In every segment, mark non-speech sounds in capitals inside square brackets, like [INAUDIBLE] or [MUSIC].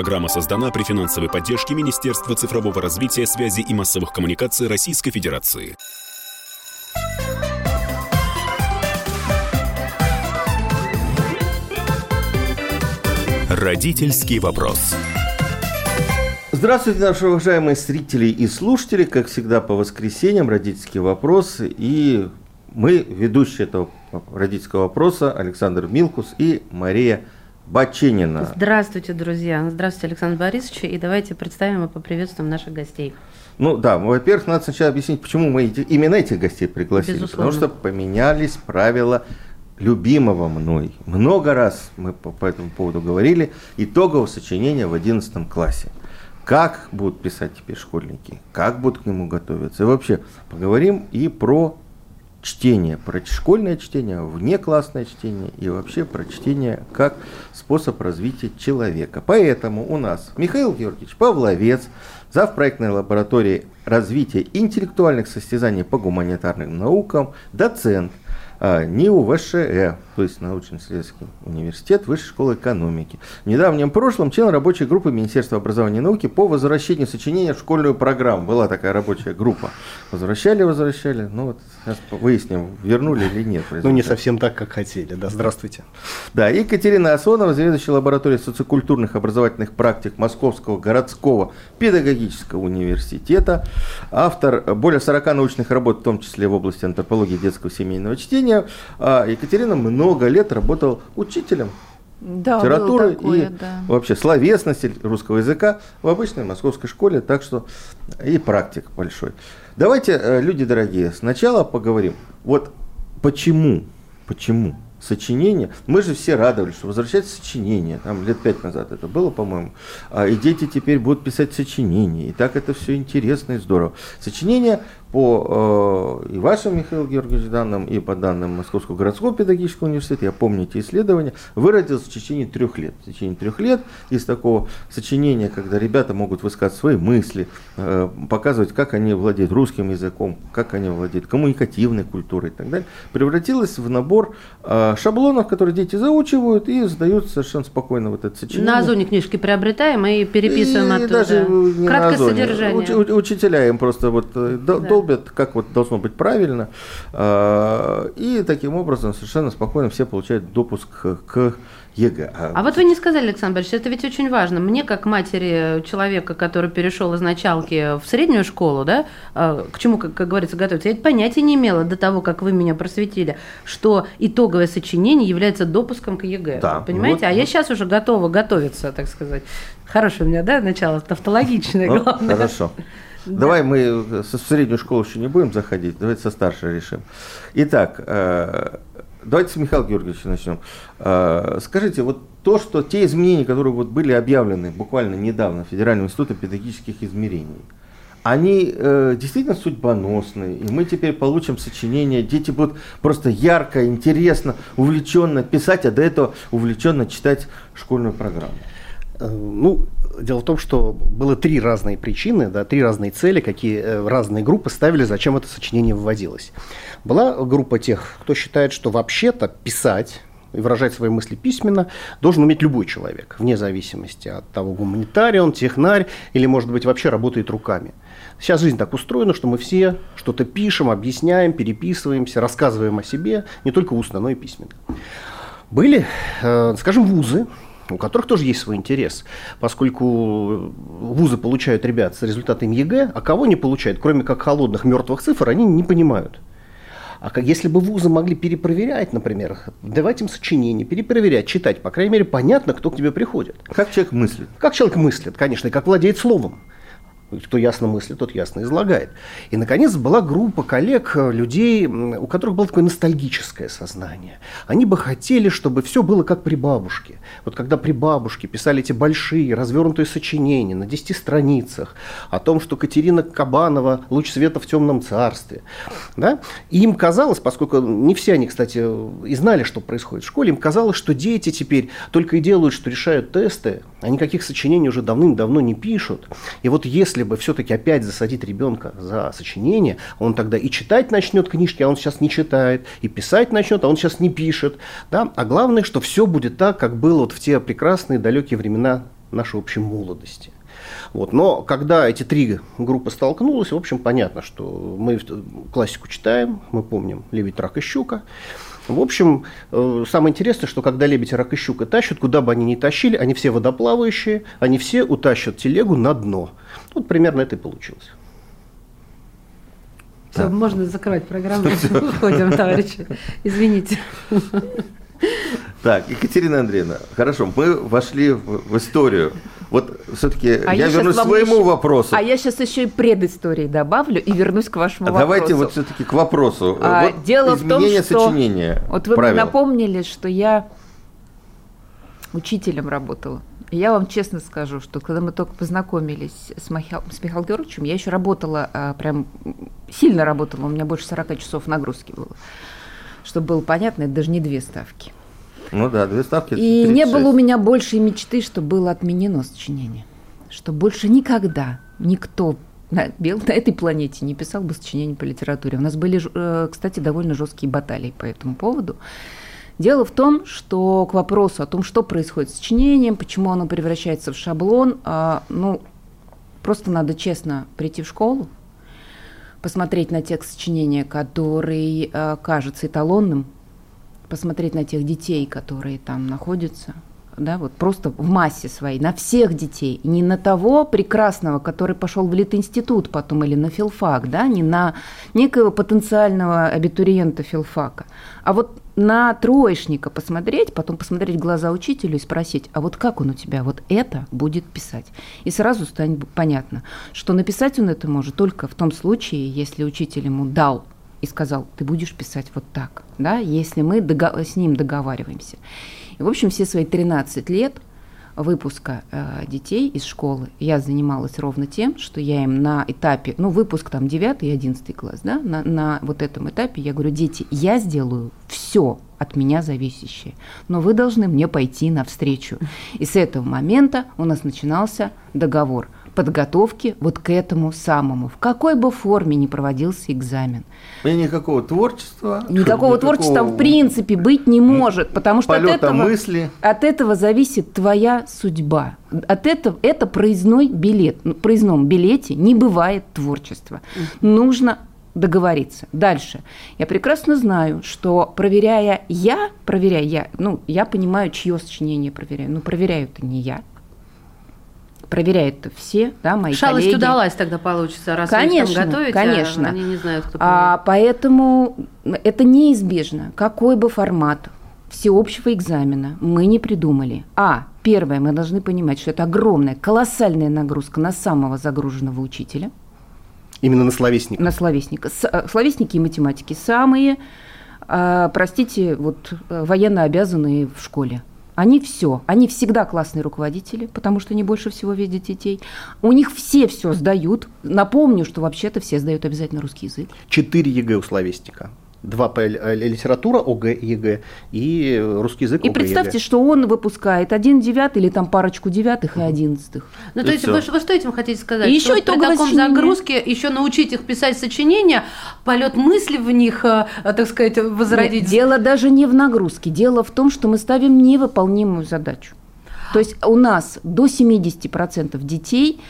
Программа создана при финансовой поддержке Министерства цифрового развития, связи и массовых коммуникаций Российской Федерации. Родительский вопрос. Здравствуйте, наши уважаемые зрители и слушатели. Как всегда, по воскресеньям родительские вопросы. И мы, ведущие этого родительского вопроса, Александр Милкус и Мария Баченина. Здравствуйте, друзья. Здравствуйте, Александр Борисович. И давайте представим и поприветствуем наших гостей. Ну да, во-первых, надо сначала объяснить, почему мы именно этих гостей пригласили. Безусловно. Потому что поменялись правила любимого мной. Много раз мы по, по этому поводу говорили. Итогового сочинения в 11 классе. Как будут писать теперь школьники, как будут к нему готовиться. И вообще поговорим и про чтение, про школьное чтение, внеклассное чтение и вообще про чтение как способ развития человека. Поэтому у нас Михаил Георгиевич Павловец, зав. проектной лаборатории развития интеллектуальных состязаний по гуманитарным наукам, доцент – а, НИУ ВШЭ, то есть научно-исследовательский университет Высшей школы экономики. В недавнем прошлом член рабочей группы Министерства образования и науки по возвращению сочинения в школьную программу. Была такая рабочая группа. Возвращали, возвращали. Ну вот сейчас выясним, вернули или нет. Ну не совсем так, как хотели. Да, здравствуйте. Да, Екатерина Асонова, заведующая лабораторией социокультурных образовательных практик Московского городского педагогического университета, автор более 40 научных работ, в том числе в области антропологии детского семейного чтения. А Екатерина много лет работала учителем Да, литературы такое, и да. вообще словесности русского языка в обычной московской школе, так что и практик большой. Давайте, э, люди дорогие, сначала поговорим. Вот почему, почему сочинение, мы же все радовались, что возвращается сочинение, там лет пять назад это было, по-моему, а, и дети теперь будут писать сочинения, и так это все интересно и здорово. Сочинение по э, и вашим, Михаил Георгиевич, данным, и по данным Московского городского педагогического университета, я помню эти исследования, выродилось в течение трех лет. В течение трех лет из такого сочинения, когда ребята могут высказать свои мысли, э, показывать, как они владеют русским языком, как они владеют коммуникативной культурой и так далее, превратилось в набор э, шаблонов, которые дети заучивают и сдают совершенно спокойно вот это сочинение. На Озоне книжки приобретаем и переписываем И оттуда. даже не на Краткое Озоне. содержание. Уч- учителя им просто вот Да. Долбят, как вот должно быть правильно. А, И таким образом совершенно спокойно все получают допуск к- ЕГЭ. А вот вы не сказали, Александр Борисович, это ведь очень важно. Мне, как матери человека, который перешел из началки в среднюю школу, да, э, к чему, как, как говорится, готовиться, я понятия не имела до того, как вы меня просветили, что итоговое сочинение является допуском к ЕГЭ. Да, Понимаете? вот, а я вот. сейчас уже готова готовиться, так сказать. Хорошее у меня, да, начало, тавтологичное, Ну, главное. Хорошо. Давай мы со- в среднюю школу еще не будем заходить, давайте со старшей решим. Итак, э, давайте с Михаила Георгиевича начнем. Э, Скажите, вот то, что те изменения, которые вот были объявлены буквально недавно Федеральным институтом педагогических измерений, они э, действительно судьбоносные, и мы теперь получим сочинение, дети будут просто ярко, интересно, увлеченно писать, а до этого увлеченно читать школьную программу. Э, Ну, дело в том, что было три разные причины, да, три разные цели, какие э, разные группы ставили, зачем это сочинение вводилось. Была группа тех, кто считает, что вообще-то писать и выражать свои мысли письменно должен уметь любой человек, вне зависимости от того, гуманитарий он, технарь или, может быть, вообще работает руками. Сейчас жизнь так устроена, что мы все что-то пишем, объясняем, переписываемся, рассказываем о себе, не только устно, но и письменно. Были, э, скажем, вузы, у которых тоже есть свой интерес, поскольку вузы получают ребят с результатами ЕГЭ, а кого не получают, кроме как холодных мертвых цифр, они не понимают. А как, если бы вузы могли перепроверять, например, давать им сочинения, перепроверять, читать, по крайней мере, понятно, кто к тебе приходит. Как человек мыслит? Как человек мыслит, конечно, и как владеет словом. Кто ясно мыслит, тот ясно излагает. И, наконец, была группа коллег, э, людей, у которых было такое ностальгическое сознание. Они бы хотели, чтобы все было как при бабушке. Вот когда при бабушке писали эти большие, развернутые сочинения на 10 страницах о том, что Катерина Кабанова – луч света в темном царстве. Да? И им казалось, поскольку не все они, кстати, и знали, что происходит в школе, им казалось, что дети теперь только и делают, что решают тесты, а никаких сочинений уже давным-давно не пишут. И вот если бы все-таки опять засадить ребенка за сочинение, он тогда и читать начнет книжки, а он сейчас не читает, и писать начнет, а он сейчас не пишет. Да? А главное, что все будет так, как было вот в те прекрасные далекие времена нашей общей молодости. Вот. Но когда эти три группы столкнулись, в общем, понятно, что мы классику читаем, мы помним «Лебедь, рак и щука». В общем, э, самое интересное, что когда лебедь, рак и щука тащат, куда бы они ни тащили, они все водоплавающие, они все утащат телегу на дно. Вот примерно это и получилось. Все, можно закрывать программу. Уходим, товарищи. Извините. Так, Екатерина Андреевна, хорошо, мы вошли в историю. Вот все-таки а я, я вернусь к своему еще, вопросу. А я сейчас еще и предыстории добавлю и вернусь к вашему а вопросу. Давайте вот все-таки к вопросу. А, вот дело в том, что сочинения. Вот вы правил. мне напомнили, что я учителем работала. Я вам честно скажу, что когда мы только познакомились с, Михаил, с Михаилом Георгиевичем, я еще работала, а, прям сильно работала, у меня больше 40 часов нагрузки было. Чтобы было понятно, это даже не две ставки. Ну да, две ставки. И 36. не было у меня большей мечты, что было отменено сочинение. Что больше никогда никто на, на этой планете не писал бы сочинение по литературе. У нас были, э, кстати, довольно жесткие баталии по этому поводу. Дело в том, что к вопросу о том, что происходит с сочинением, почему оно превращается в шаблон, а, ну, просто надо честно прийти в школу, посмотреть на текст сочинения, который а, кажется эталонным, посмотреть на тех детей, которые там находятся, да, вот просто в массе своей, на всех детей, не на того прекрасного, который пошел в Литинститут потом или на филфак, да, не на некого потенциального абитуриента филфака, а вот на троечника посмотреть, потом посмотреть в глаза учителю и спросить, а вот как он у тебя вот это будет писать? И сразу станет понятно, что написать он это может только в том случае, если учитель ему дал и сказал, ты будешь писать вот так, да, если мы с ним договариваемся. И, в общем, все свои 13 лет – выпуска э, детей из школы я занималась ровно тем, что я им на этапе, ну, выпуск там 9 и 11 класс, да, на, на вот этом этапе я говорю, дети, я сделаю все от меня зависящее, но вы должны мне пойти навстречу. И с этого момента у нас начинался договор – подготовки вот к этому самому, в какой бы форме ни проводился экзамен. И никакого творчества? Никакого, никакого творчества в принципе быть не может, потому что от этого, мысли. от этого зависит твоя судьба. От этого это проездной билет. В проездном билете не бывает творчества. Нужно договориться. Дальше. Я прекрасно знаю, что проверяя я, проверяя я, ну, я понимаю, чье сочинение проверяю, но проверяю это не я, проверяют все, да, мои Шалость коллеги. удалась тогда получится, раз конечно, вы там готовите, конечно. А они не знают, кто а, Поэтому это неизбежно. Какой бы формат всеобщего экзамена мы не придумали. А, первое, мы должны понимать, что это огромная, колоссальная нагрузка на самого загруженного учителя. Именно на словесника. На словесника. Э, словесники и математики самые, а, простите, вот э, военнообязанные в школе. Они все, они всегда классные руководители, потому что они больше всего видят детей. У них все все сдают. Напомню, что вообще-то все сдают обязательно русский язык. Четыре ЕГЭ у словесника два э, литература ОГЭ и ЕГЭ и русский язык И ОГЭ, представьте, ЕГЭ. что он выпускает один девятый или там парочку девятых и одиннадцатых. Ну, то есть вы, вы что этим хотите сказать? И еще вот при таком сочинение. загрузке еще научить их писать сочинения, полет мысли в них, э, так сказать, возродить? Нет, дело даже не в нагрузке, дело в том, что мы ставим невыполнимую задачу. То есть у нас до 70% детей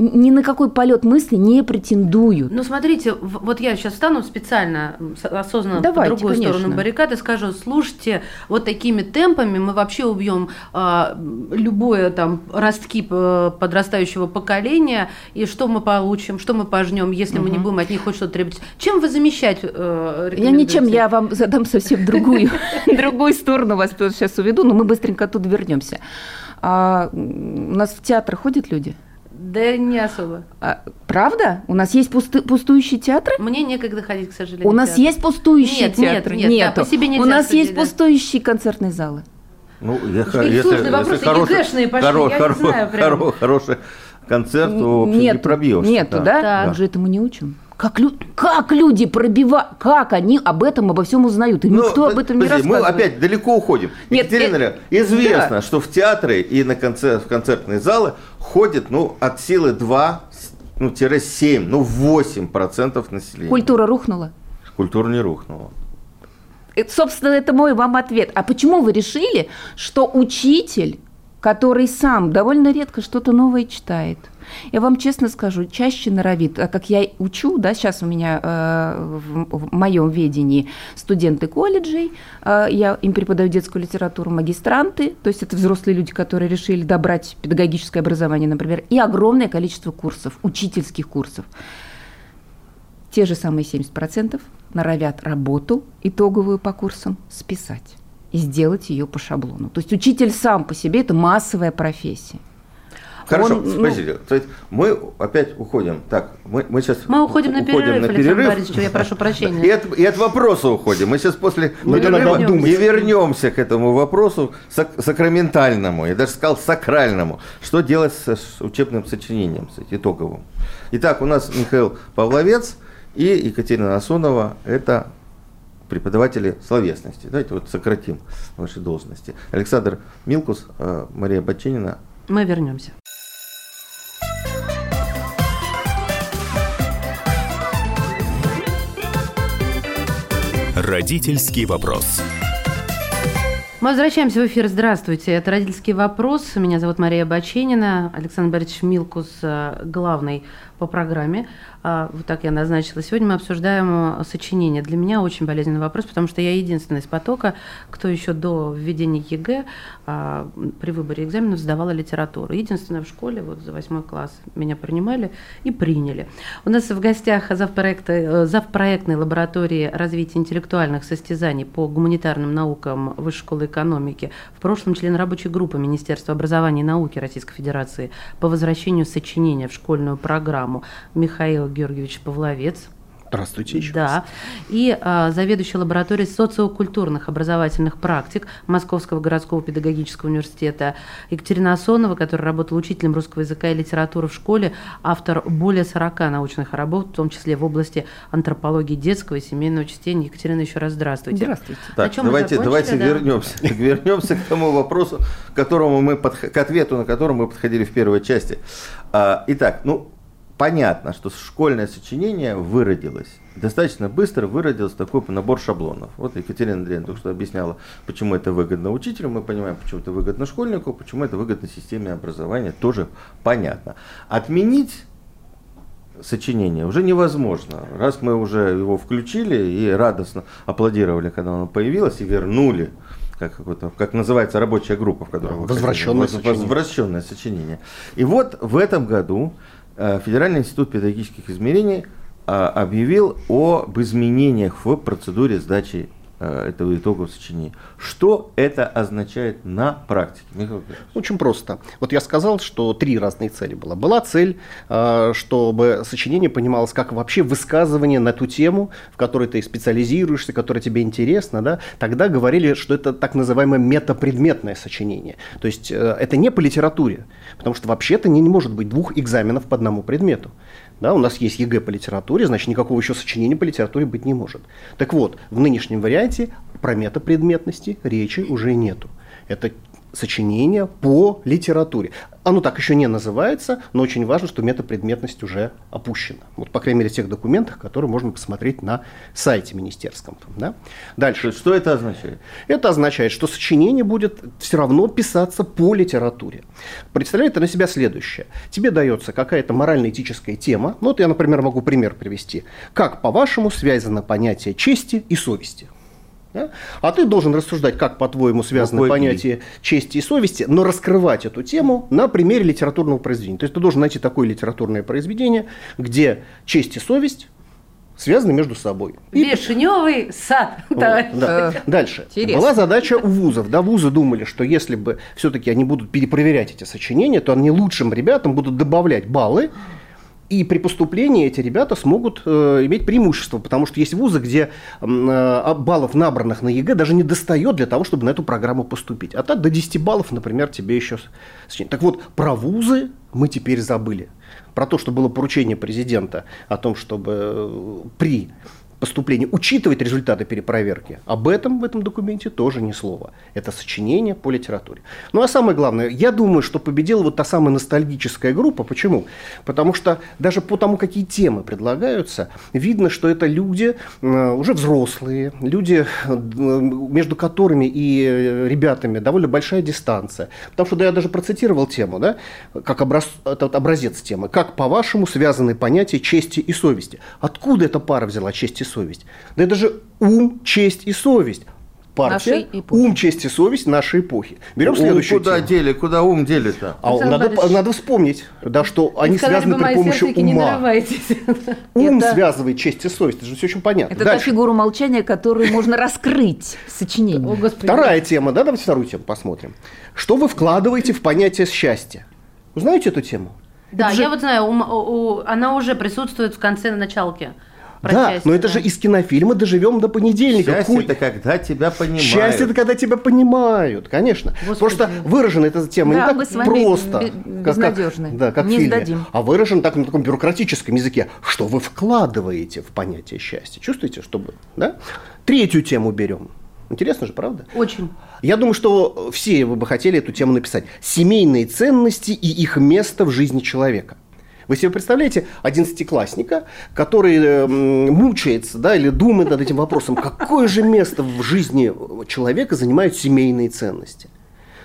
ни на какой полет мысли не претендуют. Ну, смотрите, вот я сейчас встану специально, осознанно Давайте, по другую конечно. сторону баррикады, скажу, слушайте, вот такими темпами мы вообще убьем а, любое там ростки э, подрастающего поколения, и что мы получим, что мы пожнем, если угу. мы не будем от них хоть что-то требовать. Чем вы замещать э, Я ничем, я вам задам совсем другую, [LAUGHS] другую сторону вас сейчас уведу, но мы быстренько оттуда вернемся. А, у нас в театр ходят люди? Да не особо. А, правда? У нас есть пусты, пустующие театры? Мне некогда ходить, к сожалению. У нас есть пустующие нет, театры? Нет, нет, да, по себе У нас есть да. пустующие концертные залы. Ну, я, если, сложные вопросы, хороший, пошли, хоро, я хоро, не знаю прям. Хоро, хороший концерт, то нет, не пробьешь. Нету, да? да? да. Как же этому не учим? Как, лю- как люди пробивают, как они об этом, обо всем узнают? И ну, никто об этом подожди, не рассказывает. Мы опять далеко уходим. Нет, Екатерина, это... известно, да. что в театры и на концерт, в концертные залы ходит ну, от силы 2, ну, 7, ну, 8% населения. Культура рухнула? Культура не рухнула. Это, собственно, это мой вам ответ. А почему вы решили, что учитель который сам довольно редко что-то новое читает. Я вам честно скажу, чаще норовит, а как я учу, да, сейчас у меня э, в, в моем ведении студенты колледжей, э, я им преподаю детскую литературу, магистранты, то есть это взрослые люди, которые решили добрать педагогическое образование, например, и огромное количество курсов, учительских курсов. Те же самые 70% норовят работу итоговую по курсам списать и сделать ее по шаблону. То есть учитель сам по себе это массовая профессия. Хорошо, Он, спасибо. Ну, То есть мы опять уходим. Так, мы, мы сейчас мы уходим на уходим перерыв, на перерыв. Александр я прошу [LAUGHS] прощения. И от, и от вопроса уходим. Мы сейчас после мы перерыва и вернемся к этому вопросу сак, сакраментальному, я даже сказал сакральному. Что делать с, с учебным сочинением, с итоговым? Итак, у нас Михаил Павловец и Екатерина Насонова. Это преподаватели словесности. Давайте вот сократим ваши должности. Александр Милкус, э, Мария Баченина. Мы вернемся. Родительский вопрос. Мы возвращаемся в эфир. Здравствуйте. Это «Родительский вопрос». Меня зовут Мария Баченина. Александр Борисович Милкус, э, главный по программе. А, вот так я назначила. Сегодня мы обсуждаем э, сочинение. Для меня очень болезненный вопрос, потому что я единственная из потока, кто еще до введения ЕГЭ а, при выборе экзаменов сдавала литературу. Единственная в школе, вот за восьмой класс меня принимали и приняли. У нас в гостях завпроекта, э, завпроектной лаборатории развития интеллектуальных состязаний по гуманитарным наукам Высшей школы экономики, в прошлом член рабочей группы Министерства образования и науки Российской Федерации по возвращению сочинения в школьную программу Михаил Георгиевич Павловец, Здравствуйте еще Да. Раз. И а, заведующий лабораторией социокультурных образовательных практик Московского городского педагогического университета Екатерина Асонова, которая работала учителем русского языка и литературы в школе, автор более 40 научных работ, в том числе в области антропологии детского и семейного чтения. Екатерина, еще раз здравствуйте. Здравствуйте. Так, давайте, давайте да? вернемся, [LAUGHS] вернемся к тому вопросу, к которому мы к ответу, на который мы подходили в первой части. А, итак, ну понятно, что школьное сочинение выродилось. Достаточно быстро выродился такой набор шаблонов. Вот Екатерина Андреевна только что объясняла, почему это выгодно учителю, мы понимаем, почему это выгодно школьнику, почему это выгодно системе образования, тоже понятно. Отменить сочинение уже невозможно. Раз мы уже его включили и радостно аплодировали, когда оно появилось, и вернули как, как называется рабочая группа, в которой возвращенное, сочинение. возвращенное сочинение. И вот в этом году Федеральный институт педагогических измерений э, объявил об изменениях в процедуре сдачи э, этого итогового сочинения. Что это означает на практике? Очень просто. Вот я сказал, что три разные цели было. Была цель, чтобы сочинение понималось как вообще высказывание на ту тему, в которой ты специализируешься, которая тебе интересна. Да? Тогда говорили, что это так называемое метапредметное сочинение. То есть это не по литературе. Потому что вообще-то не может быть двух экзаменов по одному предмету. Да, у нас есть ЕГЭ по литературе, значит, никакого еще сочинения по литературе быть не может. Так вот, в нынешнем варианте про метапредметности речи уже нету. Это сочинение по литературе. Оно так еще не называется, но очень важно, что метапредметность уже опущена. Вот, по крайней мере, в тех документах, которые можно посмотреть на сайте министерском. Да? Дальше. Что это означает? Это означает, что сочинение будет все равно писаться по литературе. Представляет на себя следующее. Тебе дается какая-то морально-этическая тема. Ну, вот я, например, могу пример привести. Как, по-вашему, связано понятие чести и совести? Да? А ты должен рассуждать, как, по-твоему, связаны Какой понятия и... чести и совести, но раскрывать эту тему на примере литературного произведения. То есть ты должен найти такое литературное произведение, где честь и совесть связаны между собой. Вишневый сад. Вот, да. Дальше. Интересно. Была задача у вузов. Да, вузы думали, что если бы все-таки они будут перепроверять эти сочинения, то они лучшим ребятам будут добавлять баллы и при поступлении эти ребята смогут э, иметь преимущество, потому что есть вузы, где э, баллов, набранных на ЕГЭ, даже не достает для того, чтобы на эту программу поступить. А так до 10 баллов, например, тебе еще... Так вот, про вузы мы теперь забыли. Про то, что было поручение президента о том, чтобы э, при поступления, учитывать результаты перепроверки. Об этом в этом документе тоже ни слова. Это сочинение по литературе. Ну а самое главное, я думаю, что победила вот та самая ностальгическая группа. Почему? Потому что даже по тому, какие темы предлагаются, видно, что это люди э, уже взрослые, люди, э, между которыми и э, ребятами довольно большая дистанция. Потому что да, я даже процитировал тему, да, как образ, этот образец темы. Как, по-вашему, связаны понятия чести и совести? Откуда эта пара взяла честь и совесть. Да это же ум, честь и совесть. Партия, ум, честь и совесть нашей эпохи. Берем ум следующую куда тему. дели, куда ум дели-то? А надо, надо вспомнить, да, что они связаны при помощи ума. Ум это... связывает честь и совесть, это же все очень понятно. Это Дальше. та фигура молчания, которую можно раскрыть в сочинении. Вторая тема, да, давайте вторую тему посмотрим. Что вы вкладываете в понятие счастья? Вы знаете эту тему? Да, же... я вот знаю, у, у, она уже присутствует в конце началки. Да, счастье, но это да. же из кинофильма «Доживем до понедельника». Счастье – это когда тебя понимают. Счастье – это когда тебя понимают, конечно. Господи. Просто выражена эта тема да, не так просто, как, как, да, как не в фильме, сдадим. а выражена так на таком бюрократическом языке. Что вы вкладываете в понятие счастья? Чувствуете, чтобы, да? Третью тему берем. Интересно же, правда? Очень. Я думаю, что все вы бы хотели эту тему написать. Семейные ценности и их место в жизни человека. Вы себе представляете одиннадцатиклассника, который э, мучается да, или думает над этим вопросом, какое же место в жизни человека занимают семейные ценности?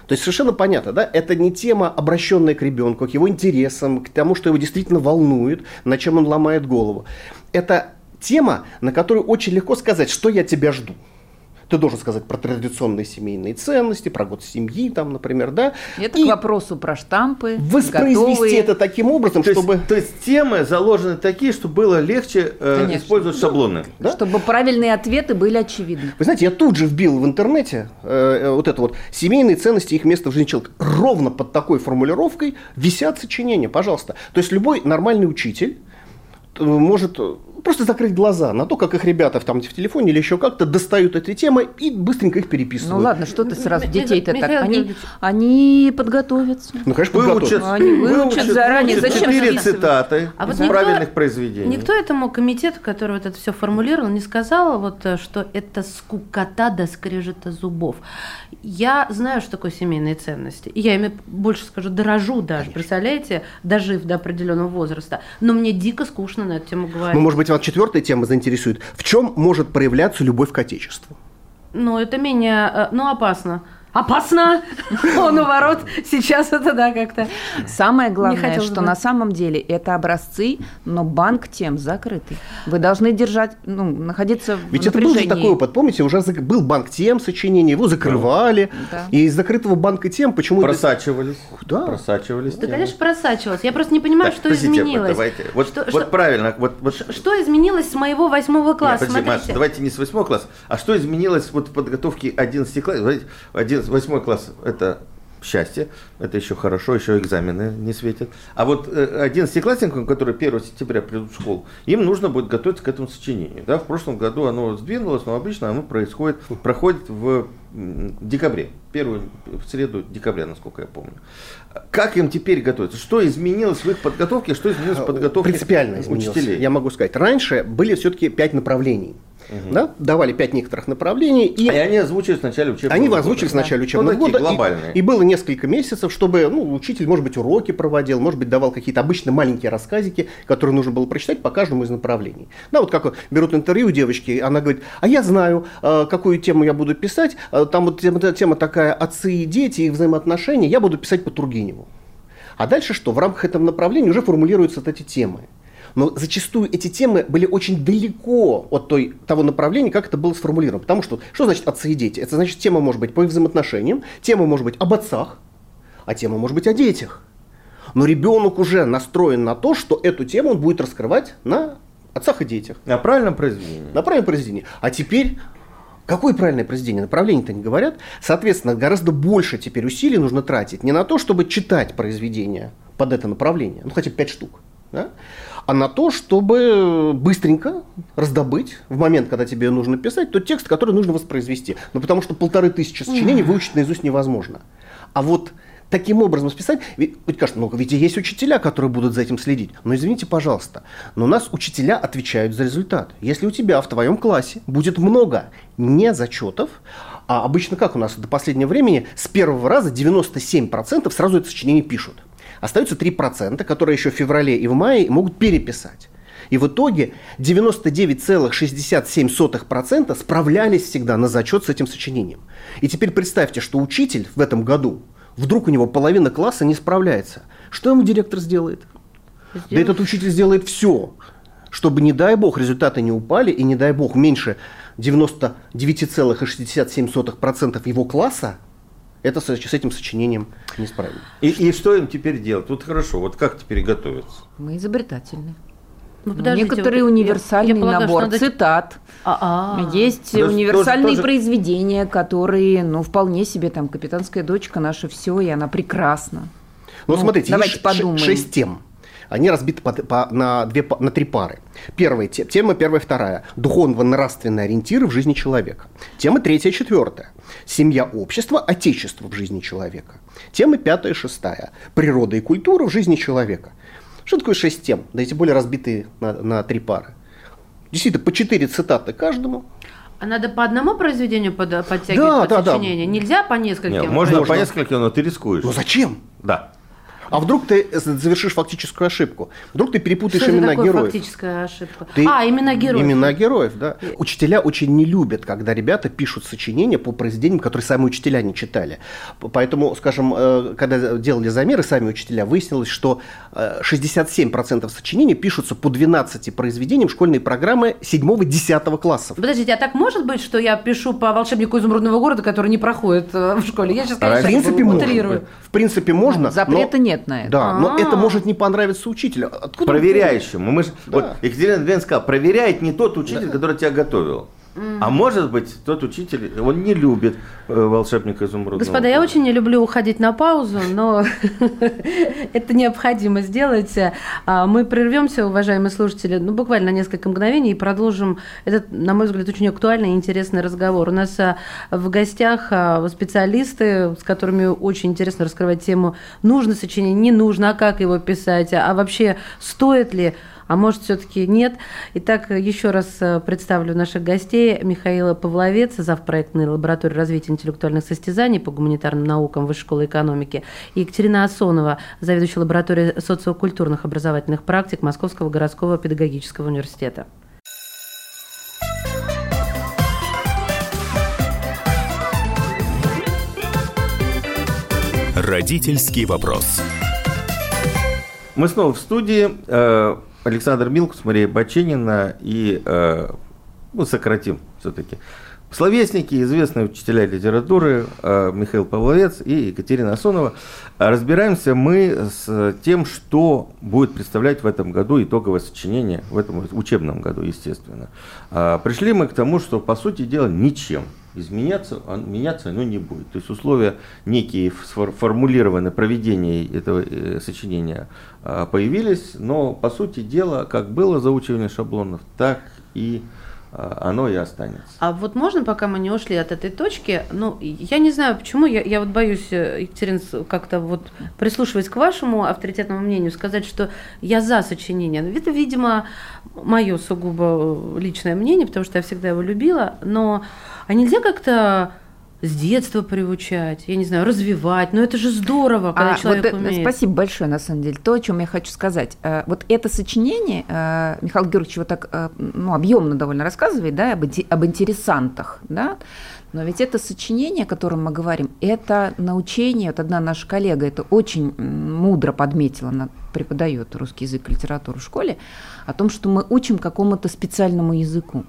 То есть совершенно понятно, да, это не тема, обращенная к ребенку, к его интересам, к тому, что его действительно волнует, на чем он ломает голову. Это тема, на которую очень легко сказать, что я тебя жду. Ты должен сказать про традиционные семейные ценности, про год семьи, там, например, да. Это и к вопросу про штампы. Воспроизвести готовые. это таким образом, то чтобы... Есть, то есть темы заложены такие, чтобы было легче э, использовать шаблоны. Да? Чтобы правильные ответы были очевидны. Вы знаете, я тут же вбил в интернете э, э вот это вот семейные ценности, их место в жизни человека. Ровно под такой формулировкой висят сочинения, пожалуйста. То есть любой нормальный учитель может просто закрыть глаза на то, как их ребята там в телефоне или еще как-то достают эти темы и быстренько их переписывают. Ну ладно, что ты сразу детей-то так? Они, они подготовятся. Ну, конечно, выучат. Они выучат, выучат заранее. Выучат Зачем четыре цитаты а из вот правильных никто, произведений. Никто этому комитету, который вот это все формулировал, не сказал, вот, э, что это скукота до скрежета зубов. Я знаю, что такое семейные ценности. И я ими, больше скажу, дорожу даже, Конечно. представляете, дожив до определенного возраста. Но мне дико скучно на эту тему говорить. Ну, может быть, вас четвертая тема заинтересует. В чем может проявляться любовь к Отечеству? Ну, это менее, э, ну, опасно опасно, [LAUGHS] он у ворот, сейчас это да как-то. Самое главное, что на самом деле это образцы, но банк тем закрытый. Вы должны держать, ну, находиться в Ведь это был же такой опыт, помните, уже был банк тем сочинений, его закрывали, да. и из закрытого банка тем почему Просачивались. Да. Просачивались. Да, конечно, просачивалось. Я просто не понимаю, так, что изменилось. Давайте. Вот, что, вот что, правильно. Вот, вот. Что изменилось с моего восьмого класса? Нет, подожди, Маша, давайте не с восьмого класса, а что изменилось вот в подготовке 11 класса? 11 восьмой класс – это счастье, это еще хорошо, еще экзамены не светят. А вот 11-классникам, которые 1 сентября придут в школу, им нужно будет готовиться к этому сочинению. Да? В прошлом году оно сдвинулось, но обычно оно происходит, проходит в декабре, первую в среду декабря, насколько я помню. Как им теперь готовиться? Что изменилось в их подготовке, что изменилось в подготовке Принципиально изменилось. Я могу сказать, раньше были все-таки пять направлений. Угу. Да? Давали пять некоторых направлений. И, и они озвучили в начале учебного они года. Они озвучили в начале учебного ну, года. глобальные. И, и было несколько месяцев, чтобы ну, учитель, может быть, уроки проводил, может быть, давал какие-то обычно маленькие рассказики, которые нужно было прочитать по каждому из направлений. Да, вот как берут интервью девочки, она говорит, а я знаю, э, какую тему я буду писать. Э, там вот тема, тема такая «Отцы и дети, их взаимоотношения». Я буду писать по Тургеневу. А дальше что? В рамках этого направления уже формулируются вот эти темы. Но зачастую эти темы были очень далеко от той, того направления, как это было сформулировано. Потому что, что значит отцы и дети? Это значит, тема может быть по взаимоотношениям, тема может быть об отцах, а тема может быть о детях. Но ребенок уже настроен на то, что эту тему он будет раскрывать на отцах и детях. На правильном произведении. На правильном произведении. А теперь Какое правильное произведение? Направление-то не говорят. Соответственно, гораздо больше теперь усилий нужно тратить не на то, чтобы читать произведение под это направление, ну хотя бы пять штук, да? А на то, чтобы быстренько раздобыть в момент, когда тебе нужно писать, тот текст, который нужно воспроизвести. Ну, потому что полторы тысячи сочинений выучить наизусть невозможно. А вот таким образом списать, ведь, ведь кажется, ну ведь есть учителя, которые будут за этим следить. Но извините, пожалуйста, но у нас учителя отвечают за результат. Если у тебя в твоем классе будет много не зачетов, а обычно как у нас до последнего времени, с первого раза 97% сразу это сочинение пишут. Остаются 3%, которые еще в феврале и в мае могут переписать. И в итоге 99,67% справлялись всегда на зачет с этим сочинением. И теперь представьте, что учитель в этом году, вдруг у него половина класса не справляется. Что ему директор сделает? Сделать. Да этот учитель сделает все, чтобы, не дай бог, результаты не упали, и не дай бог, меньше 99,67% его класса это с, с этим сочинением не справились. И, и что им теперь делать? Вот хорошо, вот как теперь готовиться? Мы изобретательны. Ну, ну Некоторый вот, универсальный я, я полагаю, набор надо... цитат. А-а. Есть да, универсальные тоже, произведения, которые, ну, вполне себе, там, «Капитанская дочка» наша все, и она прекрасна. Ну, ну смотрите, давайте подумаем. шесть тем. Они разбиты по, по, на, две, на три пары. Первая тема, первая, вторая. Духовно-нравственные ориентиры в жизни человека. Тема третья, четвертая. Семья, общество, отечество в жизни человека. Тема пятая, шестая. Природа и культура в жизни человека. Что такое шесть тем? Да эти более разбитые на, на три пары. Действительно, по четыре цитаты каждому. А надо по одному произведению под, подтягивать да, под да, сочинение? Да. Нельзя по нескольким? Нет, можно, можно по нескольким, но ты рискуешь. Ну зачем? Да. А вдруг ты завершишь фактическую ошибку? Вдруг ты перепутаешь Что имена такое героев? фактическая ошибка? Ты... А, имена героев. Имена героев, да. И... Учителя очень не любят, когда ребята пишут сочинения по произведениям, которые сами учителя не читали. Поэтому, скажем, э, когда делали замеры сами учителя, выяснилось, что 67% э, сочинений пишутся по 12 произведениям школьной программы 7-10 классов. Подождите, а так может быть, что я пишу по волшебнику изумрудного города, который не проходит э, в школе? Я сейчас, конечно, в принципе, можно. В принципе, можно. Запрета но... нет на это. Да, но это может не понравиться учителю. Откуда Проверяющему. Мы ж, да. вот Екатерина Двен сказала, проверяет не тот учитель, да. который тебя готовил. А может быть, тот учитель, он не любит э, волшебника изумрудного. Господа, я очень не люблю уходить на паузу, но [LAUGHS] это необходимо сделать. А, мы прервемся, уважаемые слушатели, ну, буквально на несколько мгновений и продолжим этот, на мой взгляд, очень актуальный и интересный разговор. У нас а, в гостях а, специалисты, с которыми очень интересно раскрывать тему «Нужно сочинение, не нужно, а как его писать, а вообще стоит ли а может все-таки нет. Итак, еще раз э, представлю наших гостей. Михаила Павловец, завпроектной лаборатории развития интеллектуальных состязаний по гуманитарным наукам Высшей школы экономики, и Екатерина Асонова, заведующая лабораторией социокультурных образовательных практик Московского городского педагогического университета. Родительский вопрос. Мы снова в студии. Александр Милкус, Мария Баченина и, э, ну, сократим все-таки, словесники, известные учителя литературы э, Михаил Павловец и Екатерина Асонова. Разбираемся мы с тем, что будет представлять в этом году итоговое сочинение, в этом учебном году, естественно. А, пришли мы к тому, что, по сути дела, ничем изменяться, меняться оно не будет. То есть условия некие сформулированы проведение этого э, сочинения а, появились, но по сути дела, как было заучивание шаблонов, так и а, оно и останется. А вот можно, пока мы не ушли от этой точки, ну, я не знаю, почему, я, я вот боюсь, э, Екатерина, как-то вот прислушиваясь к вашему авторитетному мнению, сказать, что я за сочинение. Это, видимо, мое сугубо личное мнение, потому что я всегда его любила, но а нельзя как-то с детства приучать, я не знаю, развивать. Но это же здорово, когда а, человек вот умеет. Спасибо большое, на самом деле. То, о чем я хочу сказать. Э, вот это сочинение, э, Михаил Георгиевич вот так э, ну, объемно довольно рассказывает, да, об, об интересантах, да, но ведь это сочинение, о котором мы говорим, это научение, вот одна наша коллега это очень мудро подметила, она преподает русский язык и литературу в школе, о том, что мы учим какому-то специальному языку.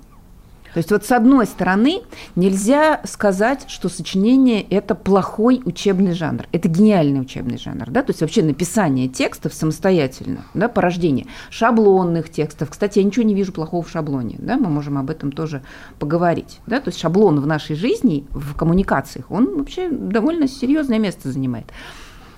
То есть вот с одной стороны нельзя сказать, что сочинение – это плохой учебный жанр. Это гениальный учебный жанр. Да? То есть вообще написание текстов самостоятельно, да, порождение шаблонных текстов. Кстати, я ничего не вижу плохого в шаблоне. Да? Мы можем об этом тоже поговорить. Да? То есть шаблон в нашей жизни, в коммуникациях, он вообще довольно серьезное место занимает.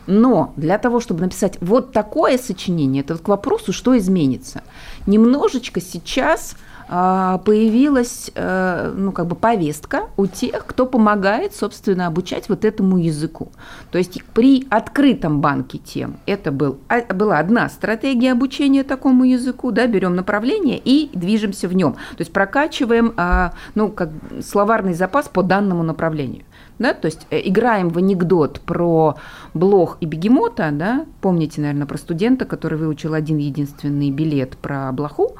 Но для того, чтобы написать вот такое сочинение, это вот к вопросу, что изменится. Немножечко сейчас – появилась э, ну, как бы повестка у тех, кто помогает, собственно, обучать вот этому языку. То есть при открытом банке тем это был, а, была одна стратегия обучения такому языку, да, берем направление и движемся в нем. То есть прокачиваем а, ну, как словарный запас по данному направлению. Да, то есть э, играем в анекдот про блох и бегемота, да, помните, наверное, про студента, который выучил один единственный билет про блоху,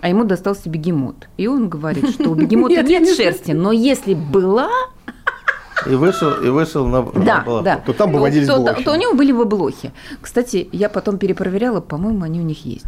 а ему достался бегемот. И он говорит, что у бегемота [LAUGHS] нет шерсти, но если была, И вышел, и вышел на, на да, балаху. да. То там бы водились то, блохи. то у него были бы блохи. Кстати, я потом перепроверяла, по-моему, они у них есть.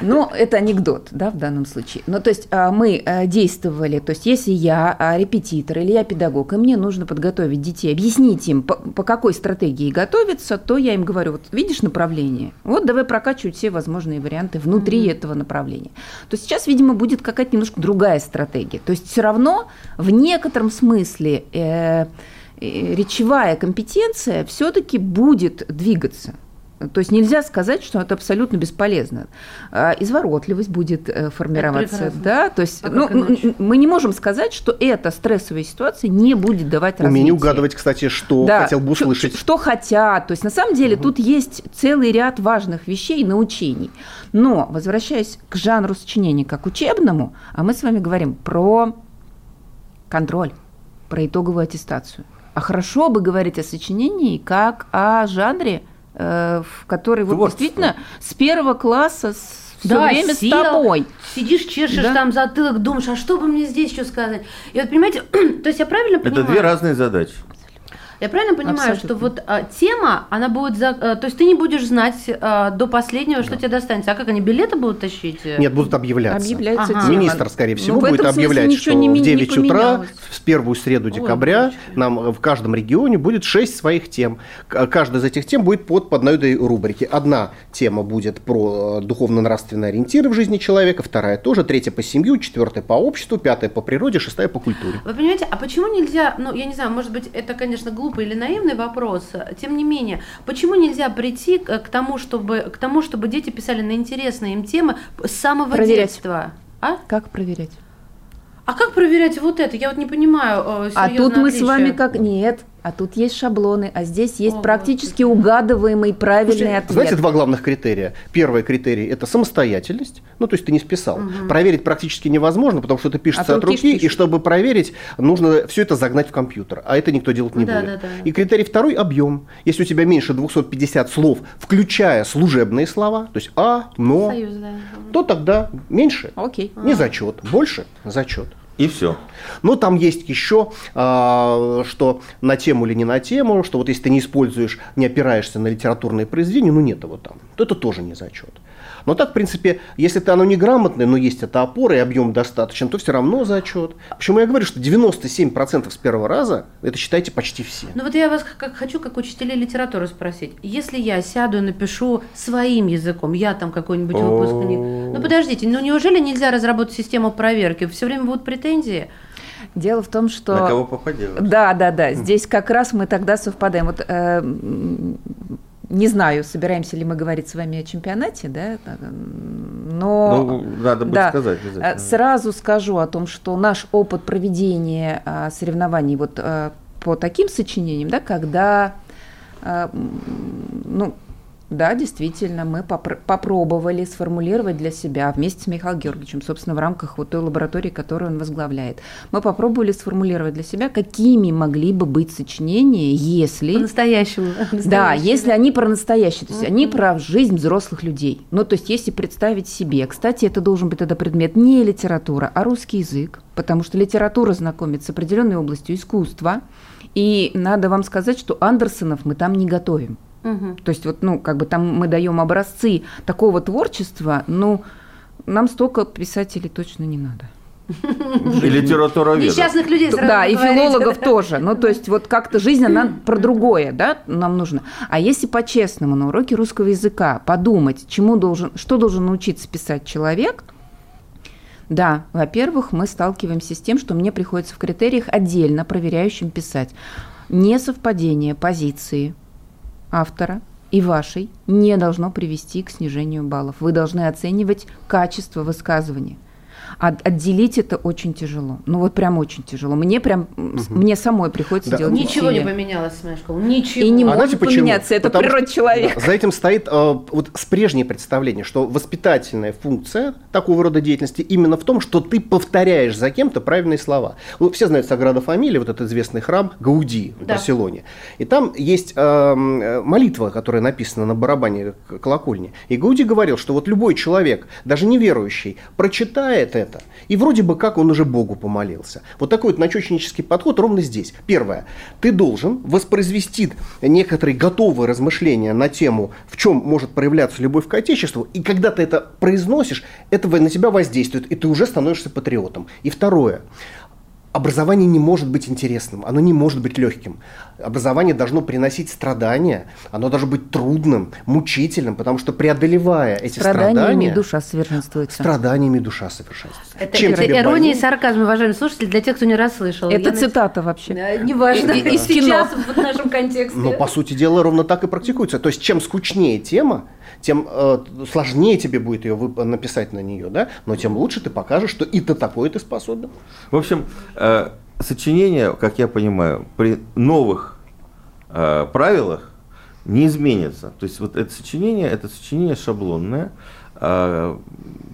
Но это анекдот, да, в данном случае. Ну, то есть а, мы а, действовали, то есть если я а, репетитор или я педагог, и мне нужно подготовить детей, объяснить им, по, по какой стратегии готовиться, то я им говорю, вот видишь направление, вот давай прокачивать все возможные варианты внутри mm-hmm. этого направления. То сейчас, видимо, будет какая-то немножко другая стратегия. То есть все равно в некотором смысле э, э, речевая компетенция все-таки будет двигаться. То есть нельзя сказать, что это абсолютно бесполезно. А, Изворотливость будет э, формироваться, да. То есть А ну, иначе? мы не можем сказать, что эта стрессовая ситуация не будет давать развития. Умение угадывать, кстати, что Да, хотел бы что- услышать. Что, хотят. То есть на самом деле тут есть целый ряд важных вещей, научений. Но возвращаясь к жанру сочинения как учебному, а мы с вами говорим про контроль, про итоговую аттестацию. А хорошо бы говорить о сочинении как о жанре, в который вот Творчество. действительно с первого класса все Да, время сел, с тобой. Сидишь, чешешь Да. там затылок, думаешь, а что бы мне здесь еще сказать? И вот понимаете, [CLEARS THROAT] то есть я правильно понимаю? Это две разные задачи. Я правильно понимаю, Абсолютно. что вот а, тема, она будет, за, а, то есть ты не будешь знать а, до последнего, что тебе достанется. А как они билеты будут тащить? Нет, будут объявляться. Объявляется Ага. тема. Министр, скорее Ну, всего, этом будет объявлять, что не в не 9 утра, поменялось. в первую среду декабря, Господи. нам в каждом регионе будет 6 своих тем. Каждая из этих тем будет под, под одной этой рубрики. Одна тема будет про э, духовно-нравственные ориентиры в жизни человека, вторая тоже, третья по семью, четвертая по обществу, пятая по природе, шестая по культуре. Вы понимаете, а почему нельзя, ну, я не знаю, может быть, это, конечно, глупый или наивный вопрос, тем не менее, почему нельзя прийти к, тому, чтобы, к тому, чтобы дети писали на интересные им темы с самого Проверять. детства? А? Как проверять? А как проверять вот это? Я вот не понимаю. э, А тут мы с отличие. вами как нет. А тут есть шаблоны, а здесь есть О, практически угадываемый правильный Слушайте, ответ. Знаете, два главных критерия. Первый критерий – это самостоятельность, ну, то есть ты не списал. Проверить практически невозможно, потому что это пишется От от руки и чтобы проверить, нужно все это загнать в компьютер, а это никто делать не Да, будет. да, да. И критерий второй – объем. Если у тебя меньше 250 слов, включая служебные слова, то есть «а», «но», Союз, да. то тогда меньше Окей. – не зачет, больше – зачет. И все. Но там есть еще, а, что на тему или не на тему, что вот если ты не используешь, не опираешься на литературные произведения, ну нет его там, то это тоже не зачет. Но так, в принципе, если ты оно неграмотное, но есть эта опора и объем достаточен, то все равно зачет. Почему я говорю, что 97% с первого раза, это считайте почти все. Ну вот я вас как хочу, как учителей литературы спросить. Если я сяду и напишу своим языком, я там какой-нибудь выпускник. Ну подождите, ну неужели нельзя разработать систему проверки? Все время будут претензии? Дело в том, что... На кого попадешь. Да, да, да. Здесь как раз мы тогда совпадаем. Вот э, не знаю, собираемся ли мы говорить с вами о чемпионате, да, но Ну, надо будет да, сказать э, обязательно. сразу скажу о том, что наш опыт проведения а, соревнований вот э, по таким сочинениям, да, когда ну, да, действительно, мы попр- попробовали сформулировать для себя вместе с Михаилом Георгиевичем, собственно, в рамках вот той лаборатории, которую он возглавляет, мы попробовали сформулировать для себя, какими могли бы быть сочинения, если... По-настоящему. [LAUGHS] Да, если они про настоящее, то есть они Мгм. про жизнь взрослых людей. Ну, то есть если представить себе, кстати, это должен быть тогда предмет не литература, а русский язык, потому что литература знакомит с определенной областью искусства, и надо вам сказать, что Андерсонов мы там не готовим. Мгм. То есть вот, ну, как бы там мы даем образцы такого творчества, ну, нам столько писателей точно не надо. И литературоведов. Несчастных людей сразу Да, и филологов да? тоже. Ну, то есть вот как-то жизнь, она про другое, да, нам нужно. А если по-честному на уроке русского языка подумать, чему должен, что должен научиться писать человек, да, во-первых, мы сталкиваемся с тем, что мне приходится в критериях отдельно проверяющим писать. Несовпадение позиции автора и вашей не должно привести к снижению баллов. Вы должны оценивать качество высказывания. А отделить это очень тяжело. Ну вот прям очень тяжело. Мне прям, угу. мне самой приходится Да. делать Ничего усилия. не поменялось с моей школы. Ничего. И не А может почему? поменяться, это Потому природа что, человека. да, за этим стоит э, вот с прежнее представление, что воспитательная функция такого рода деятельности именно в том, что ты повторяешь за кем-то правильные слова. Ну, все знают Саграда Фамилия, вот этот известный храм Гауди в Да. Барселоне. И там есть э, э, молитва, которая написана на барабане колокольни. И Гауди говорил, что вот любой человек, даже неверующий, прочитает это, и вроде бы как он уже Богу помолился. Вот такой вот начученический подход ровно здесь. Первое. Ты должен воспроизвести некоторые готовые размышления на тему, в чем может проявляться любовь к Отечеству, и когда ты это произносишь, это на тебя воздействует, и ты уже становишься патриотом. И второе. Образование не может быть интересным, оно не может быть легким. Образование должно приносить страдания, оно должно быть трудным, мучительным, потому что преодолевая эти Страданиями страдания, душа совершенствуется. страданиями душа совершенствуется. Это, Чем это тебе ирония и больнее? сарказм, уважаемые слушатели, для тех, кто не расслышал. Это Я на- цитата вообще. Да, Неважно, И- и- и сейчас в нашем контексте. Но, по сути дела, ровно так и практикуется. То есть, чем скучнее тема, тем э, сложнее тебе будет ее написать на нее, да? но тем лучше ты покажешь, что и ты такое ты способен. В общем, э, сочинение, как я понимаю, при новых э, правилах не изменится. То есть вот это сочинение, это сочинение шаблонное. А,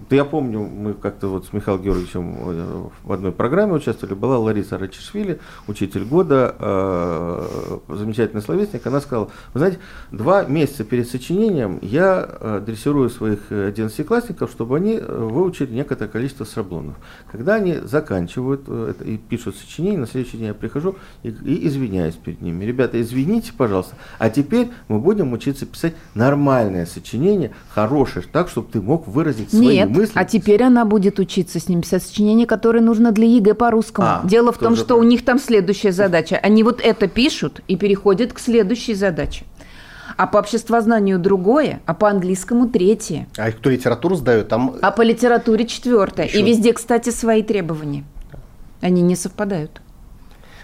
да я помню, мы как-то вот с Михаилом Георгиевичем э, в одной программе участвовали, была Лариса Рачишвили, учитель года, э, замечательный словесник, она сказала, вы знаете, два месяца перед сочинением я э, дрессирую своих э, одиннадцатиклассников, чтобы они э, выучили некоторое количество шаблонов. Когда они заканчивают э, это и пишут сочинение, на следующий день я прихожу и, и извиняюсь перед ними. Ребята, извините, пожалуйста, а теперь мы будем учиться писать нормальное сочинение, хорошее, так, чтобы ты мог выразить свои Нет, мысли. а теперь она будет учиться с ним сочинение, которое нужно для ЕГЭ по русскому. А, Дело в том, что так. у них там следующая задача. Они вот это пишут и переходят к следующей задаче. А по обществознанию другое, а по английскому третье, А кто литературу сдает, там а по литературе четвертое. Еще- И везде, кстати, свои требования. Они не совпадают.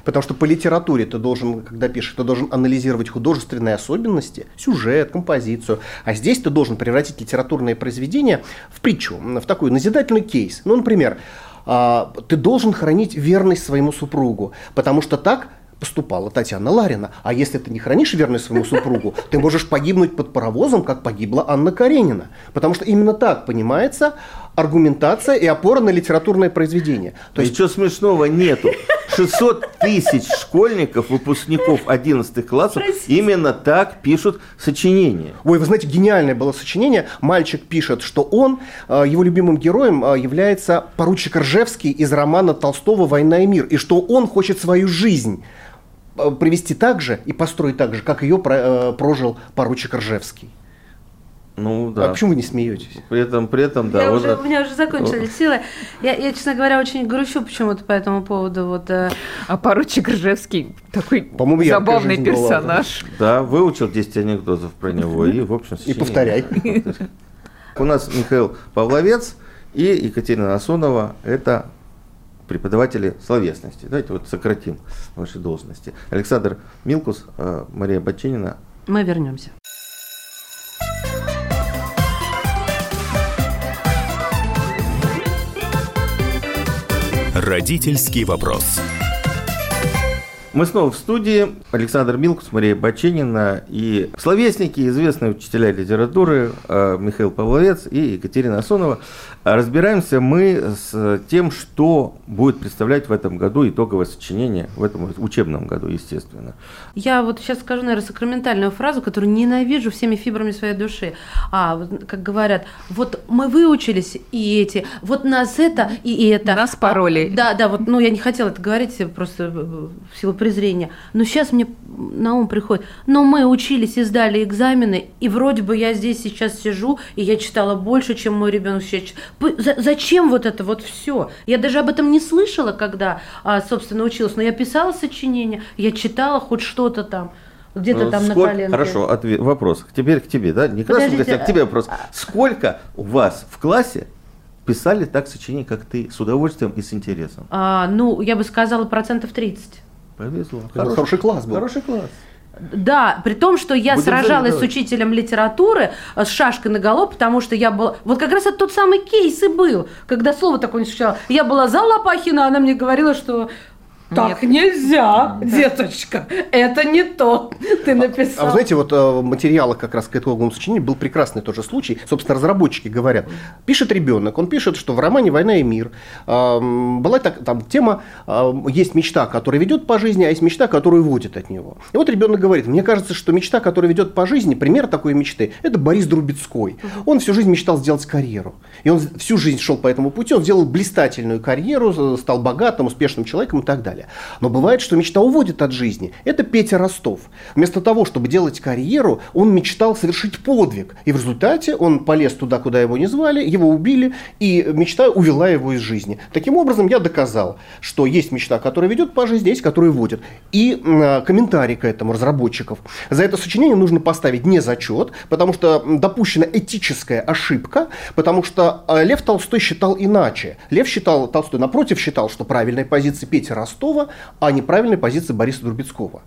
Потому что по литературе ты должен, когда пишешь, ты должен анализировать художественные особенности, сюжет, композицию. А здесь ты должен превратить литературное произведение в притчу, в такой назидательный кейс. Ну, например, а, ты должен хранить верность своему супругу, потому что так поступала Татьяна Ларина. А если ты не хранишь верность своему супругу, ты можешь погибнуть под паровозом, как погибла Анна Каренина. Потому что именно так понимается аргументация и опора на литературное произведение. То есть Ничего смешного нету. 600 тысяч школьников, выпускников 11 классов именно так пишут сочинения. Ой, вы знаете, гениальное было сочинение. Мальчик пишет, что он, э, его любимым героем э, является поручик Ржевский из романа Толстого «Война и мир», и что он хочет свою жизнь э, привести так же и построить так же, как ее про- прожил поручик Ржевский. Ну А да. почему вы не смеетесь? При этом, при этом, да. Я вот уже, да. у меня уже закончились силы. Я, я, честно говоря, очень грущу почему-то по этому поводу. Вот, э, А поручик Ржевский такой По-моему, забавный жизнь была. персонаж. Да, выучил 10 анекдотов про него и, в общем, И повторяй. У нас Михаил Павловец и Екатерина Насонова – это преподаватели словесности. Давайте вот сократим ваши должности. Александр Милкус, э, Мария Бачинина. мы вернемся. Родительский вопрос. Мы снова в студии. Александр Милкус, Мария Баченина и словесники, известные учителя литературы э, Михаил Павловец и Екатерина Асонова. Разбираемся мы с тем, что будет представлять в этом году итоговое сочинение, в этом учебном году, естественно. Я вот сейчас скажу, наверное, сакраментальную фразу, которую ненавижу всеми фибрами своей души. А, как говорят, вот мы выучились и эти, вот нас это и это. Нас пароли. А, да, да, вот, ну я не хотела это говорить просто в силу презрения. Но сейчас мне на ум приходит, но мы учились и сдали экзамены, и вроде бы я здесь сейчас сижу, и я читала больше, чем мой ребенок сейчас. зачем вот это вот все? Я даже об этом не слышала, когда, а, собственно, училась, но я писала сочинение, я читала хоть что-то там. Где-то Ну, там на сколько- коленке. Хорошо, ответ, вопрос. Теперь к тебе, да? Не к нашим гостям, а к тебе вопрос. Сколько у вас в классе писали так сочинение, как ты, с удовольствием и с интересом? А, ну, я бы сказала, процентов 30. Повезло. Это хороший класс был. Хороший класс. Да, при том, что я Будем сражалась с учителем литературы э, с шашкой на голову, потому что я была... Вот как раз это тот самый кейс и был, когда слово такое не звучало. Я была за Лопахина, она мне говорила, что так нельзя, деточка, это не то, ты написал. А вы знаете, вот э, в материалах как раз к итоговому сочинению был прекрасный тоже случай. Собственно, разработчики говорят, пишет ребенок, он пишет, что в романе «Война и мир» была так, там тема, есть мечта, которая ведет по жизни, а есть мечта, которая уводит от него. И вот ребенок говорит, мне кажется, что мечта, которая ведет по жизни, пример такой мечты, это Борис Друбецкой. Он всю жизнь мечтал сделать карьеру. И он всю жизнь шел по этому пути, он сделал блистательную карьеру, стал богатым, успешным человеком и так далее. Но бывает, что мечта уводит от жизни. Это Петя Ростов. Вместо того, чтобы делать карьеру, он мечтал совершить подвиг. И в результате он полез туда, куда его не звали, его убили, и мечта увела его из жизни. Таким образом, я доказал, что есть мечта, которая ведет по жизни, есть, которая вводит. И м, комментарий к этому разработчиков. За это сочинение нужно поставить не зачет, потому что допущена этическая ошибка, потому что э, Лев Толстой считал иначе. Лев считал, Толстой напротив считал, что правильная позиция Пети Ростова, а неправильная позиция Бориса Друбецкого.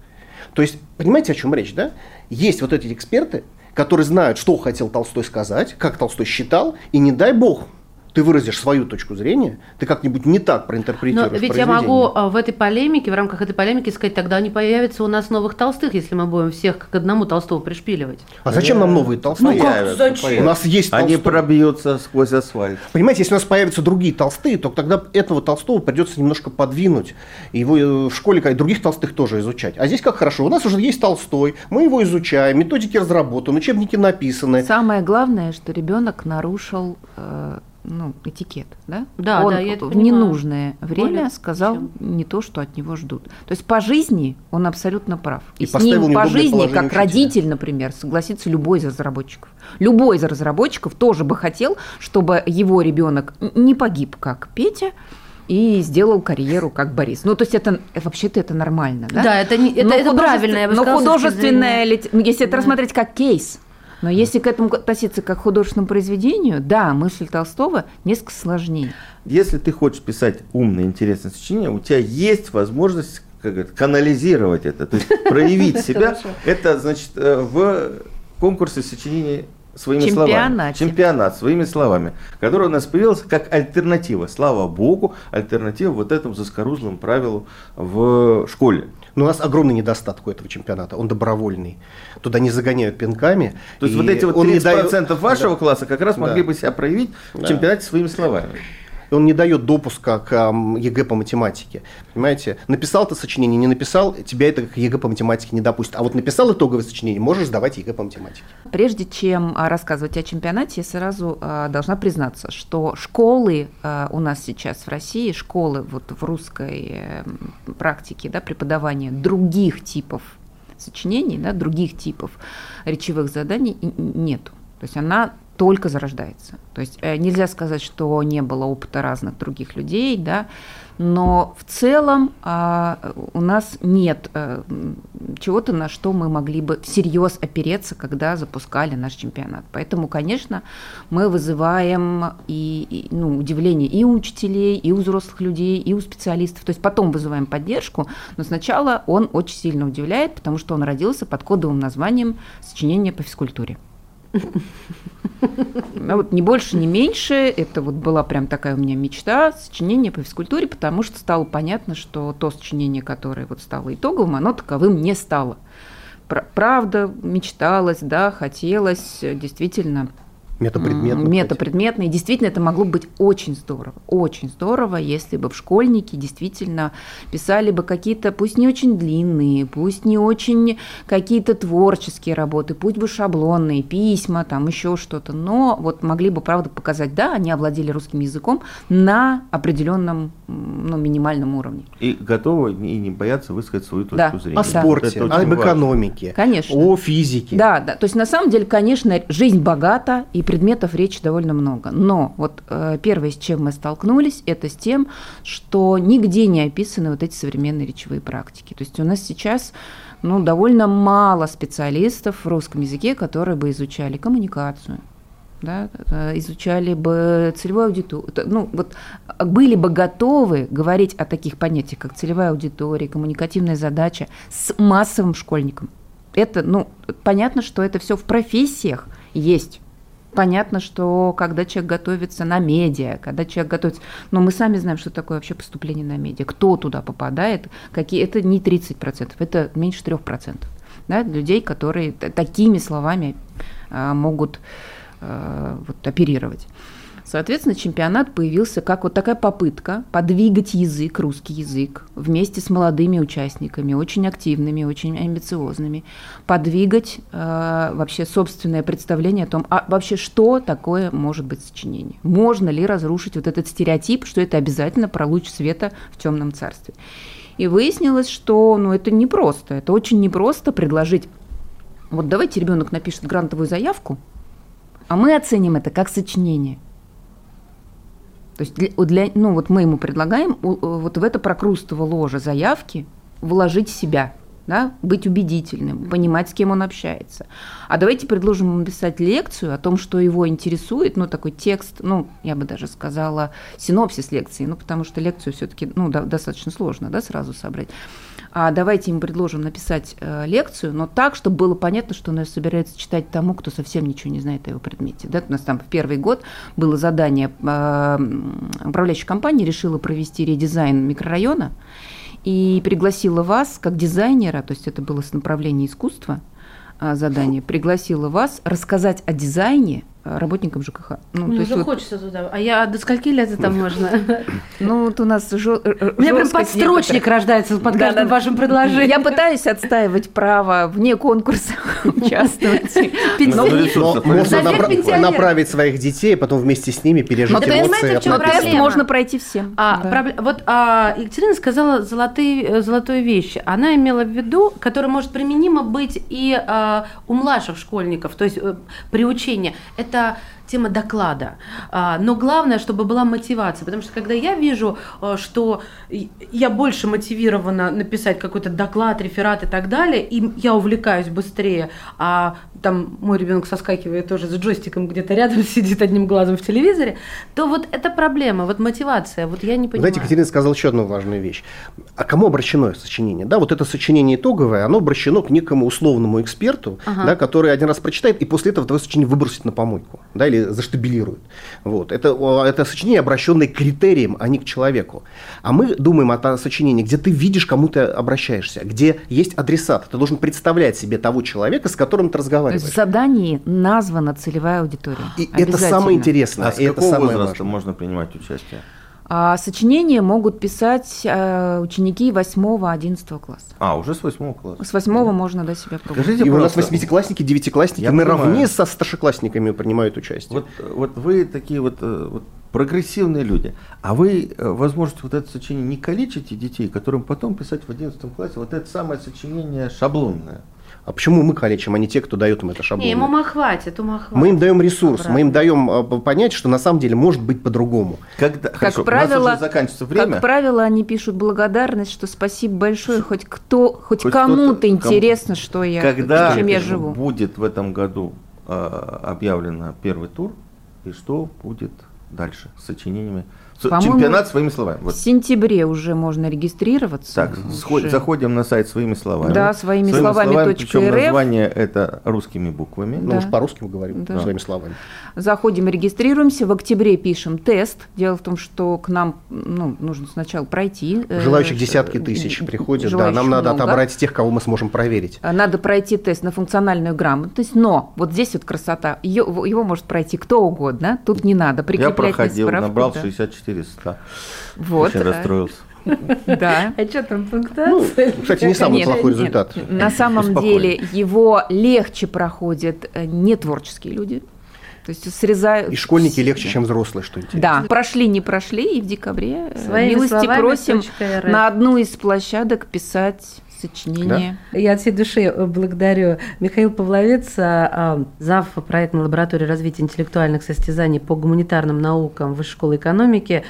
То есть, понимаете, о чем речь, да? Есть вот эти эксперты, которые знают, что хотел Толстой сказать, как Толстой считал, и не дай бог, ты выразишь свою точку зрения, ты как-нибудь не так Но проинтерпретируешь ведь я могу а, в этой полемике, в рамках этой полемики сказать, тогда не появится у нас новых толстых, если мы будем всех к одному Толстого пришпиливать. А зачем нам новые Толстые? Ну как, зачем? У нас есть Они Толстой. пробьются сквозь асфальт. Понимаете, если у нас появятся другие толстые, то тогда этого Толстого придется немножко подвинуть. И его э, в школе, как и других толстых, тоже изучать. А здесь как хорошо. У нас уже есть Толстой, мы его изучаем, методики разработаны, учебники написаны. Самое главное, что ребенок нарушил э, ну, этикет, да? Да, Он да, я это в понимаю. ненужное время Более сказал чем. не то, что от него ждут. То есть по жизни он абсолютно прав. И И, с ним по жизни, как учителя. родитель, например, согласится любой из разработчиков. Любой из разработчиков тоже бы хотел, чтобы его ребенок не погиб, как Петя, и сделал карьеру как Борис. Ну, то есть это вообще-то это нормально, да? Да, это, не, это, Но это правильно, я бы но сказала, зрения- лит- ну, если это Да. рассмотреть как кейс, но если к этому относиться как к художественному произведению, да, мысль Толстого несколько сложнее. Если ты хочешь писать умное, интересное сочинение, у тебя есть возможность как это, канализировать это, то есть [LAUGHS] проявить себя. Это значит э, в конкурсе сочинений своими словами. Чемпионате. Чемпионат своими словами, который у нас появился как альтернатива. Слава богу, альтернатива вот этому заскорузлому правилу в школе. Но у нас огромный недостаток у этого чемпионата. Он добровольный. Туда не загоняют пинками. То есть вот эти вот он не 30% дает- вашего Да. класса как раз Да. могли бы себя проявить в Да. чемпионате своими словами. И он не дает допуска к ЕГЭ по математике. Понимаете? Написал ты сочинение, не написал, тебя это к ЕГЭ по математике не допустит. А вот написал итоговое сочинение, можешь сдавать ЕГЭ по математике. Прежде чем а, рассказывать о чемпионате, я сразу а, должна признаться, что школы а, у нас сейчас в России, школы вот в русской э, практике да, преподавания других типов сочинений, да, других типов речевых заданий нету. То есть она только зарождается. То есть э, нельзя сказать, что не было опыта разных других людей, да, но в целом а, у нас нет м, чего-то, на что мы могли бы всерьез опереться, когда запускали наш чемпионат. Поэтому, конечно, мы вызываем и, и, ну, удивление и у учителей, и у взрослых людей, и у специалистов. То есть потом вызываем поддержку, но сначала он очень сильно удивляет, потому что он родился под кодовым названием «Сочинение по физкультуре». [LAUGHS] А вот ни больше, ни меньше. Это вот была прям такая у меня мечта сочинение по физкультуре, потому что стало понятно, что то сочинение, которое вот стало итоговым, оно таковым не стало. Пр- Правда, мечталось, да, хотелось э, действительно Метапредметно. М, Метапредметно. И действительно это могло быть очень здорово. Очень здорово, если бы в школьники действительно писали бы какие-то, пусть не очень длинные, пусть не очень какие-то творческие работы, пусть бы шаблонные, письма, там еще что-то, но вот могли бы, правда, показать, да, они овладели русским языком на определенном, ну, минимальном уровне. И готовы и не боятся высказать свою точку Да. зрения. О Да. спорте, Это очень об важно. экономике, Конечно. о физике. Да, да. То есть на самом деле, конечно, жизнь богата и предметов речи довольно много. Но вот э, первое, с чем мы столкнулись, это с тем, что нигде не описаны вот эти современные речевые практики. То есть у нас сейчас ну, довольно мало специалистов в русском языке, которые бы изучали коммуникацию, да, э, изучали бы целевую аудиторию, ну, вот были бы готовы говорить о таких понятиях, как целевая аудитория, коммуникативная задача с массовым школьником. это, ну, понятно, что это все в профессиях есть. Понятно, что когда человек готовится на медиа, когда человек готовится... Но мы сами знаем, что такое вообще поступление на медиа. Кто туда попадает, какие... Это не 30%, это меньше 3%. Да, людей, которые такими словами а, могут а, вот, оперировать. Соответственно, чемпионат появился как вот такая попытка подвигать язык, русский язык, вместе с молодыми участниками, очень активными, очень амбициозными, подвигать э, вообще собственное представление о том, а вообще что такое может быть сочинение. Можно ли разрушить вот этот стереотип, что это обязательно про луч света в темном царстве. И выяснилось, что ну, это непросто, это очень непросто предложить вот давайте ребенок напишет грантовую заявку, а мы оценим это как сочинение. То есть для, для, ну, вот мы ему предлагаем вот в это прокрустово ложе заявки вложить себя, да, быть убедительным, понимать, с кем он общается. А давайте предложим ему написать лекцию о том, что его интересует, ну, такой текст, ну, я бы даже сказала, синопсис лекции, ну, потому что лекцию все-таки, ну, да, достаточно сложно, да, сразу собрать а давайте им предложим написать э, лекцию, но так, чтобы было понятно, что она собирается читать тому, кто совсем ничего не знает о его предмете. Да? У нас там в первый год было задание, э, управляющая компания решила провести редизайн микрорайона и пригласила вас как дизайнера, то есть это было с направления искусства, э, задание, пригласила вас рассказать о дизайне работникам ЖКХ. Ну, Мне уже вот... хочется туда. А я до скольки лет это можно? [LAUGHS] Ну, вот у нас жё... У меня прям подстрочник рождается под каждым вашим предложением. Я пытаюсь отстаивать право вне конкурса [LAUGHS] участвовать. Можно направить своих детей, потом вместе с ними пережить эмоции. Но тест можно пройти всем. А, вот а, Екатерина сказала золотые, золотую вещь. Она имела в виду, которая может применимо быть и а, у младших школьников, то есть э, приучение. Это это тема доклада. А, но главное, чтобы была мотивация, потому что когда я вижу, э, что я больше мотивирована написать какой-то доклад, реферат и так далее, и я увлекаюсь быстрее, а там мой ребенок соскакивает тоже с джойстиком где-то рядом, [LAUGHS] сидит одним глазом в телевизоре, то вот это проблема, вот мотивация, вот я не понимаю. Знаете, Екатерина сказала еще одну важную вещь. А кому обращено сочинение? Да, вот это сочинение итоговое, оно обращено к некому условному эксперту, ага. да, который один раз прочитает и после этого твое сочинение выбросит на помойку, да, или заштабилирует. Вот. Это, это сочинение, обращенное к критериям, а не к человеку. А мы думаем о сочинении, где ты видишь, кому ты обращаешься, где есть адресат. Ты должен представлять себе того человека, с которым ты разговариваешь. То есть в задании названа целевая аудитория. И это самое интересное. А с какого это самое возраста важное. можно принимать участие? А сочинения могут писать э, ученики 8-11 класса. А, уже с 8 класса. С 8 да. можно до себя пробовать. Скажите, и у нас восьмиклассники, девятиклассники Я наравне понимаю. со старшеклассниками принимают участие. Вот, вот вы такие вот, э, вот прогрессивные люди. А вы, э, возможно, вот это сочинение не калечите детей, которым потом писать в 11 классе вот это самое сочинение шаблонное. А почему мы калечим, а не те, кто дает им это шаблон? Не, ему ума хватит, ума хватит. Мы им даем ресурс, Обратно. мы им даем а, понять, что на самом деле может быть по-другому. Когда, как хорошо, правило, у нас уже заканчивается время. Как правило, они пишут благодарность, что спасибо большое, хоть кто, хоть, хоть кому-то интересно, что я, когда чем я живу. будет в этом году э, объявлено первый тур, и что будет дальше с сочинениями Чемпионат своими словами. Вот. В сентябре уже можно регистрироваться. Так, уже. заходим на сайт своими словами. Да, своими, своими словами. словами причем РФ. название это русскими буквами. Ну, да. уж по-русски мы говорим, да. своими словами. Заходим, регистрируемся. В октябре пишем тест. Дело в том, что к нам ну, нужно сначала пройти. Э, Желающих десятки тысяч приходят. Да, нам надо много. отобрать тех, кого мы сможем проверить. Надо пройти тест на функциональную грамотность, но вот здесь вот красота. Его, его может пройти кто угодно. Тут не надо прикреплять Я проходил, справку, набрал да. 64 400. Вот. Очень расстроился. Да. А что там пунктуация? Ну, кстати, не самый плохой результат. На самом деле его легче проходят э, не творческие люди. То есть срезают. И школьники легче, чем взрослые, что интересно. Да, прошли, не прошли, и в декабре э, Своими милости просим на одну из площадок писать сочинение. Да? Я от всей души э, благодарю Михаил Павловец, а, зав. проектной лаборатории развития интеллектуальных состязаний по гуманитарным наукам Высшей школы экономики,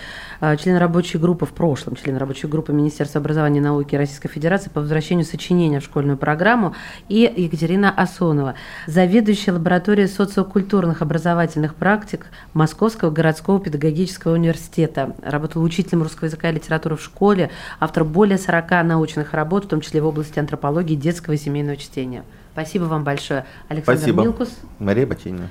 член рабочей группы в прошлом, член рабочей группы Министерства образования и науки Российской Федерации по возвращению сочинения в школьную программу, и Екатерина Асонова, заведующая лабораторией социокультурных образовательных практик Московского городского педагогического университета. Работала учителем русского языка и литературы в школе, автор более 40 научных работ, в том числе в области антропологии детского и семейного чтения. Спасибо вам большое. Александр Спасибо. Милкус. Мария Бачинина.